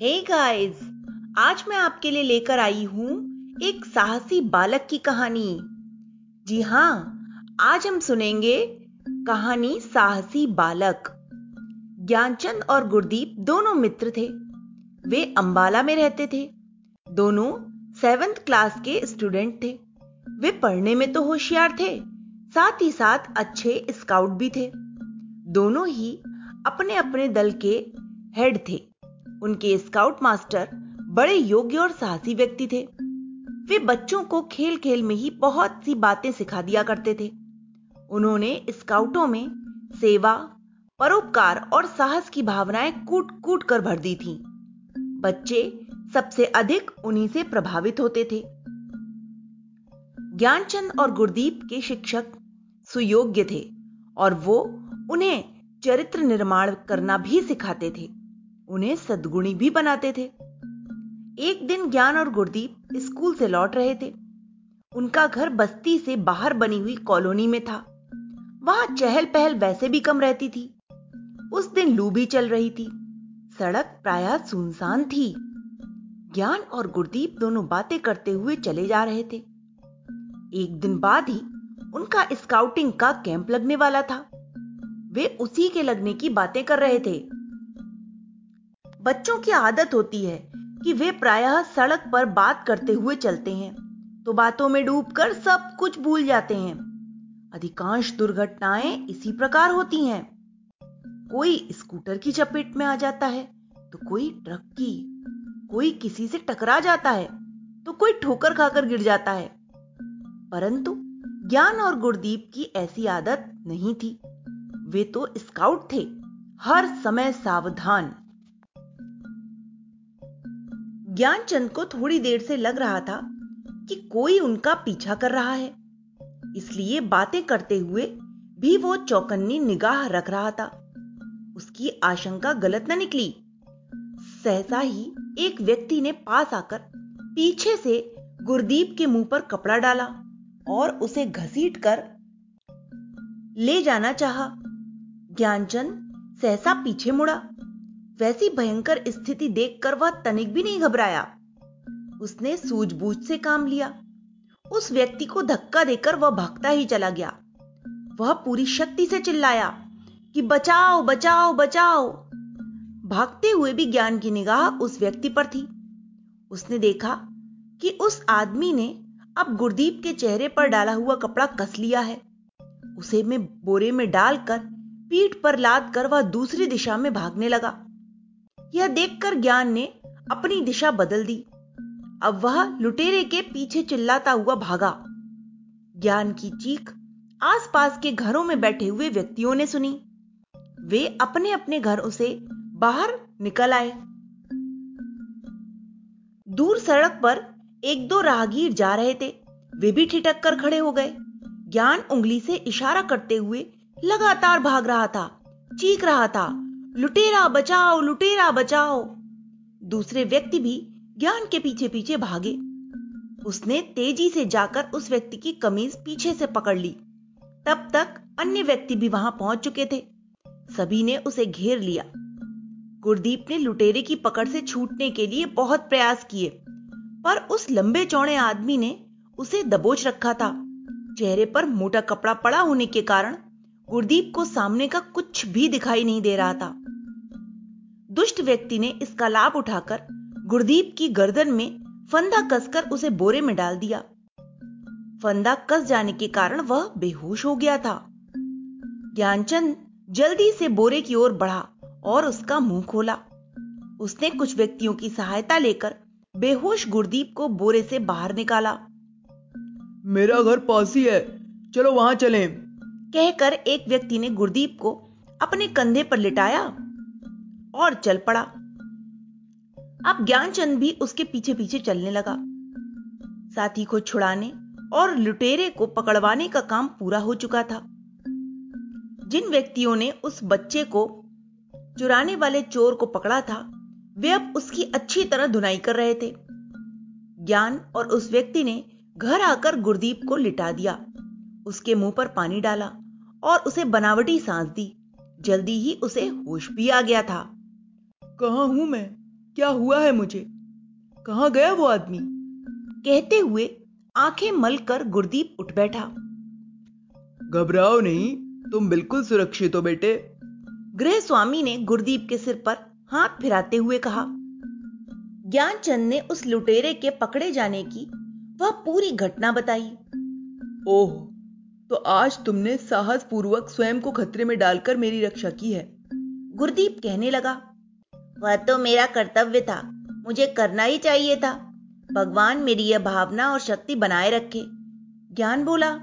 हे hey guys आज मैं आपके लिए लेकर आई हूँ एक साहसी बालक की कहानी। जी हाँ, आज हम सुनेंगे कहानी साहसी बालक। ज्ञानचंद और गुरदीप दोनों मित्र थे। वे अंबाला में रहते थे। दोनों सेवेंथ क्लास के स्टूडेंट थे। वे पढ़ने में तो होशियार थे, साथ ही साथ अच्छे स्काउट भी थे। दोनों ही अपने अपने दल के हेड थे। उनके स्काउट मास्टर बड़े योग्य और साहसी व्यक्ति थे। वे बच्चों को खेल खेल में ही बहुत सी बातें सिखा दिया करते थे। उन्होंने स्काउटों में सेवा, परोपकार और साहस की भावनाएँ कूट कूट कर भर दी थी। बच्चे सबसे अधिक उन्हीं से प्रभावित होते थे। ज्ञानचंद और गुरदीप के शिक्षक सुयोग्य थे और वो उन्हें चरित्र निर्माण करना भी सिखाते थे। उन्हें सद्गुणी भी बनाते थे। एक दिन ज्ञान और गुरदीप स्कूल से लौट रहे थे। उनका घर बस्ती से बाहर बनी हुई कॉलोनी में था। वहाँ चहल पहल वैसे भी कम रहती थी। उस दिन लू भी चल रही थी। सड़क प्राय सुनसान थी। ज्ञान और गुरदीप दोनों बातें करते हुए चले जा रहे थे। एक दिन बाद ही उनका स्काउटिंग का कैंप लगने वाला था। वे उसी के लगने की बातें कर रहे थे। बच्चों की आदत होती है कि वे प्रायः सड़क पर बात करते हुए चलते हैं तो बातों में डूबकर सब कुछ भूल जाते हैं। अधिकांश दुर्घटनाएँ इसी प्रकार होती हैं। कोई स्कूटर की चपेट में आ जाता है तो कोई ट्रक की। कोई किसी से टकरा जाता है तो कोई ठोकर खाकर गिर जाता है। परंतु ज्ञान और गुरदीप की ऐसी आदत नहीं थी। वे तो स्काउट थे, हर समय सावधान। ज्ञानचंद को थोड़ी देर से लग रहा था कि कोई उनका पीछा कर रहा है। इसलिए बातें करते हुए भी वो चौकन्नी निगाह रख रहा था। उसकी आशंका गलत न निकली। सहसा ही एक व्यक्ति ने पास आकर पीछे से गुरदीप के मुँह पर कपड़ा डाला और उसे घसीट कर ले जाना चाहा। ज्ञानचंद सहसा पीछे मुड़ा। वैसी भयंकर स्थिति देखकर वह तनिक भी नहीं घबराया। उसने सूझबूझ से काम लिया। उस व्यक्ति को धक्का देकर वह भागता ही चला गया। वह पूरी शक्ति से चिल्लाया कि, बचाओ बचाओ बचाओ! भागते हुए भी ज्ञान की निगाह उस व्यक्ति पर थी। उसने देखा कि उस आदमी ने अब गुरदीप के चेहरे पर डाला हुआ कपड़ा कस लिया है। उसे में बोरे में डालकर पीठ पर लाद कर वह दूसरी दिशा में भागने लगा। यह देखकर ज्ञान ने अपनी दिशा बदल दी। अब वह लुटेरे के पीछे चिल्लाता हुआ भागा। ज्ञान की चीख आसपास के घरों में बैठे हुए व्यक्तियों ने सुनी। वे अपने अपने घरों से बाहर निकल आए। दूर सड़क पर एक दो राहगीर जा रहे थे। वे भी ठिटक कर खड़े हो गए। ज्ञान उंगली से इशारा करते हुए लगातार भाग रहा था, चीख रहा था। लुटेरा बचाओ लुटेरा बचाओ। दूसरे व्यक्ति भी ज्ञान के पीछे पीछे भागे। उसने तेज़ी से जाकर उस व्यक्ति की कमीज पीछे से पकड़ ली। तब तक अन्य व्यक्ति भी वहाँ पहुँच चुके थे। सभी ने उसे घेर लिया। गुरदीप ने लुटेरे की पकड़ से छूटने के लिए बहुत प्रयास किए। पर उस लंबे चौड़े आदमी ने उसे दबोच रखा था। चेहरे पर मोटा कपड़ा पड़ा होने के कारण गुरदीप को सामने का कुछ भी दिखाई नहीं दे रहा था। दुष्ट व्यक्ति ने इसका लाभ उठाकर गुरदीप की गर्दन में फंदा कसकर उसे बोरे में डाल दिया। फंदा कस जाने के कारण वह बेहोश हो गया था। ज्ञानचंद जल्दी से बोरे की ओर बढ़ा और उसका मुँह खोला। उसने कुछ व्यक्तियों की सहायता लेकर बेहोश गुरदीप को बोरे से बाहर निकाला। मेरा घर पास ही है। चलो वहाँ चलें। कहकर एक व्यक्ति ने गुरदीप को अपने कंधे पर लिटाया। और चल पड़ा। अब ज्ञानचंद भी उसके पीछे पीछे चलने लगा। साथी को छुड़ाने और लुटेरे को पकड़वाने का काम पूरा हो चुका था। जिन व्यक्तियों ने उस बच्चे को चुराने वाले चोर को पकड़ा था, वे अब उसकी अच्छी तरह धुनाई कर रहे थे। ज्ञान और उस व्यक्ति ने घर आकर गुरदीप को लिटा दिया। उसके मुँह पर पानी डाला और उसे बनावटी सांस दी। जल्दी ही उसे होश भी आ गया था। कहा हूँ मैं? क्या हुआ है मुझे? कहाँ गया वो आदमी? कहते हुए आँखें मलकर गुरदीप उठ बैठा। घबराओ नहीं तुम बिल्कुल सुरक्षित हो बेटे। गृह स्वामी ने गुरदीप के सिर पर हाथ फिराते हुए कहा ज्ञानचंद ने उस लुटेरे के पकड़े जाने की वह पूरी घटना बताई। ओह तो आज तुमने साहस पूर्वक स्वयं को खतरे में डालकर मेरी रक्षा की है। गुरदीप कहने लगा वह तो मेरा कर्तव्य था। मुझे करना ही चाहिए था। भगवान मेरी यह भावना और शक्ति बनाए रखे। ज्ञान बोला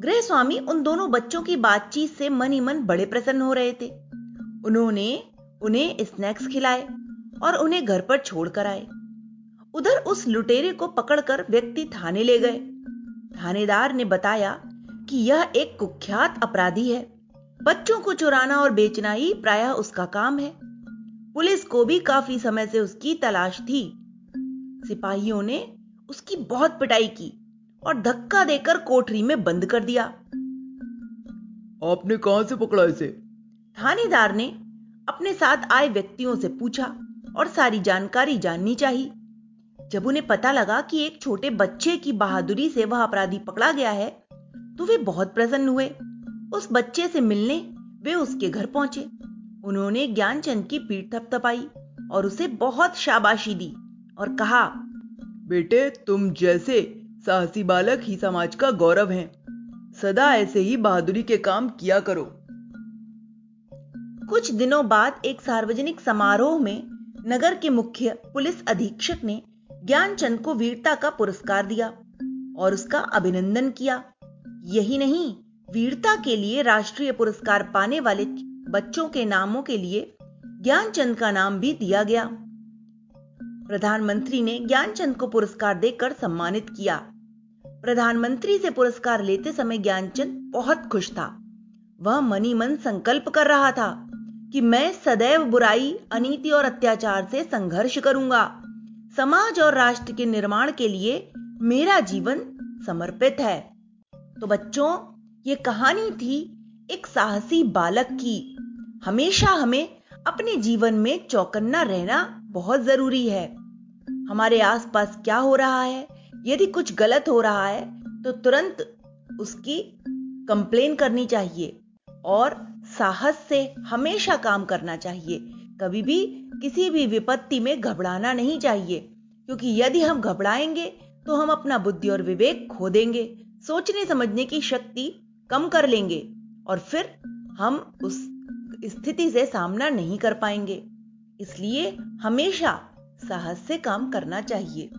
गृह स्वामी उन दोनों बच्चों की बातचीत से मन ही मन बड़े प्रसन्न हो रहे थे। उन्होंने उन्हें स्नैक्स खिलाए और उन्हें घर पर छोड़कर आए। उधर उस लुटेरे को पकड़कर व्यक्ति थाने ले गए। थानेदार ने बताया कि यह एक कुख्यात अपराधी है। बच्चों को चुराना और बेचना ही प्रायः उसका काम है। पुलिस को भी काफ़ी समय से उसकी तलाश थी। सिपाहियों ने उसकी बहुत पिटाई की और धक्का देकर कोठरी में बंद कर दिया। आपने कहाँ से पकड़ा इसे? थानेदार ने अपने साथ आए व्यक्तियों से पूछा और सारी जानकारी जाननी चाहिए। जब उन्हें पता लगा कि एक छोटे बच्चे की बहादुरी से वह अपराधी पकड़ा गया है तो वे बहुत प्रसन्न हुए। उस बच्चे से मिलने वे उसके घर पहुँचे। उन्होंने ज्ञानचंद की पीठ थपथपाई और उसे बहुत शाबाशी दी और कहा बेटे तुम जैसे साहसी बालक ही समाज का गौरव हैं। सदा ऐसे ही बहादुरी के काम किया करो। कुछ दिनों बाद एक सार्वजनिक समारोह में नगर के मुख्य पुलिस अधीक्षक ने ज्ञानचंद को वीरता का पुरस्कार दिया और उसका अभिनंदन किया। यही नहीं वीरता के लिए राष्ट्रीय पुरस्कार पाने वाले बच्चों के नामों के लिए ज्ञानचंद का नाम भी दिया गया। प्रधानमंत्री ने ज्ञानचंद को पुरस्कार देकर सम्मानित किया। प्रधानमंत्री से पुरस्कार लेते समय ज्ञानचंद बहुत खुश था। वह मनी मन संकल्प कर रहा था कि मैं सदैव बुराई, अनीति और अत्याचार से संघर्ष करूँगा। समाज और राष्ट्र के निर्माण के लिए मेरा जीवन समर्पित है। तो बच्चों ये कहानी थी एक साहसी बालक की। हमेशा हमें अपने जीवन में चौकन्ना रहना बहुत ज़रूरी है। हमारे आसपास क्या हो रहा है? यदि कुछ गलत हो रहा है तो तुरंत उसकी कंप्लेन करनी चाहिए और साहस से हमेशा काम करना चाहिए। कभी भी किसी भी विपत्ति में घबराना नहीं चाहिए, क्योंकि यदि हम घबराएँगे तो हम अपना बुद्धि और विवेक खो देंगे। सोचने समझने की शक्ति कम कर लेंगे और फिर हम उस स्थिति से सामना नहीं कर पाएँगे। इसलिए हमेशा साहस से काम करना चाहिए।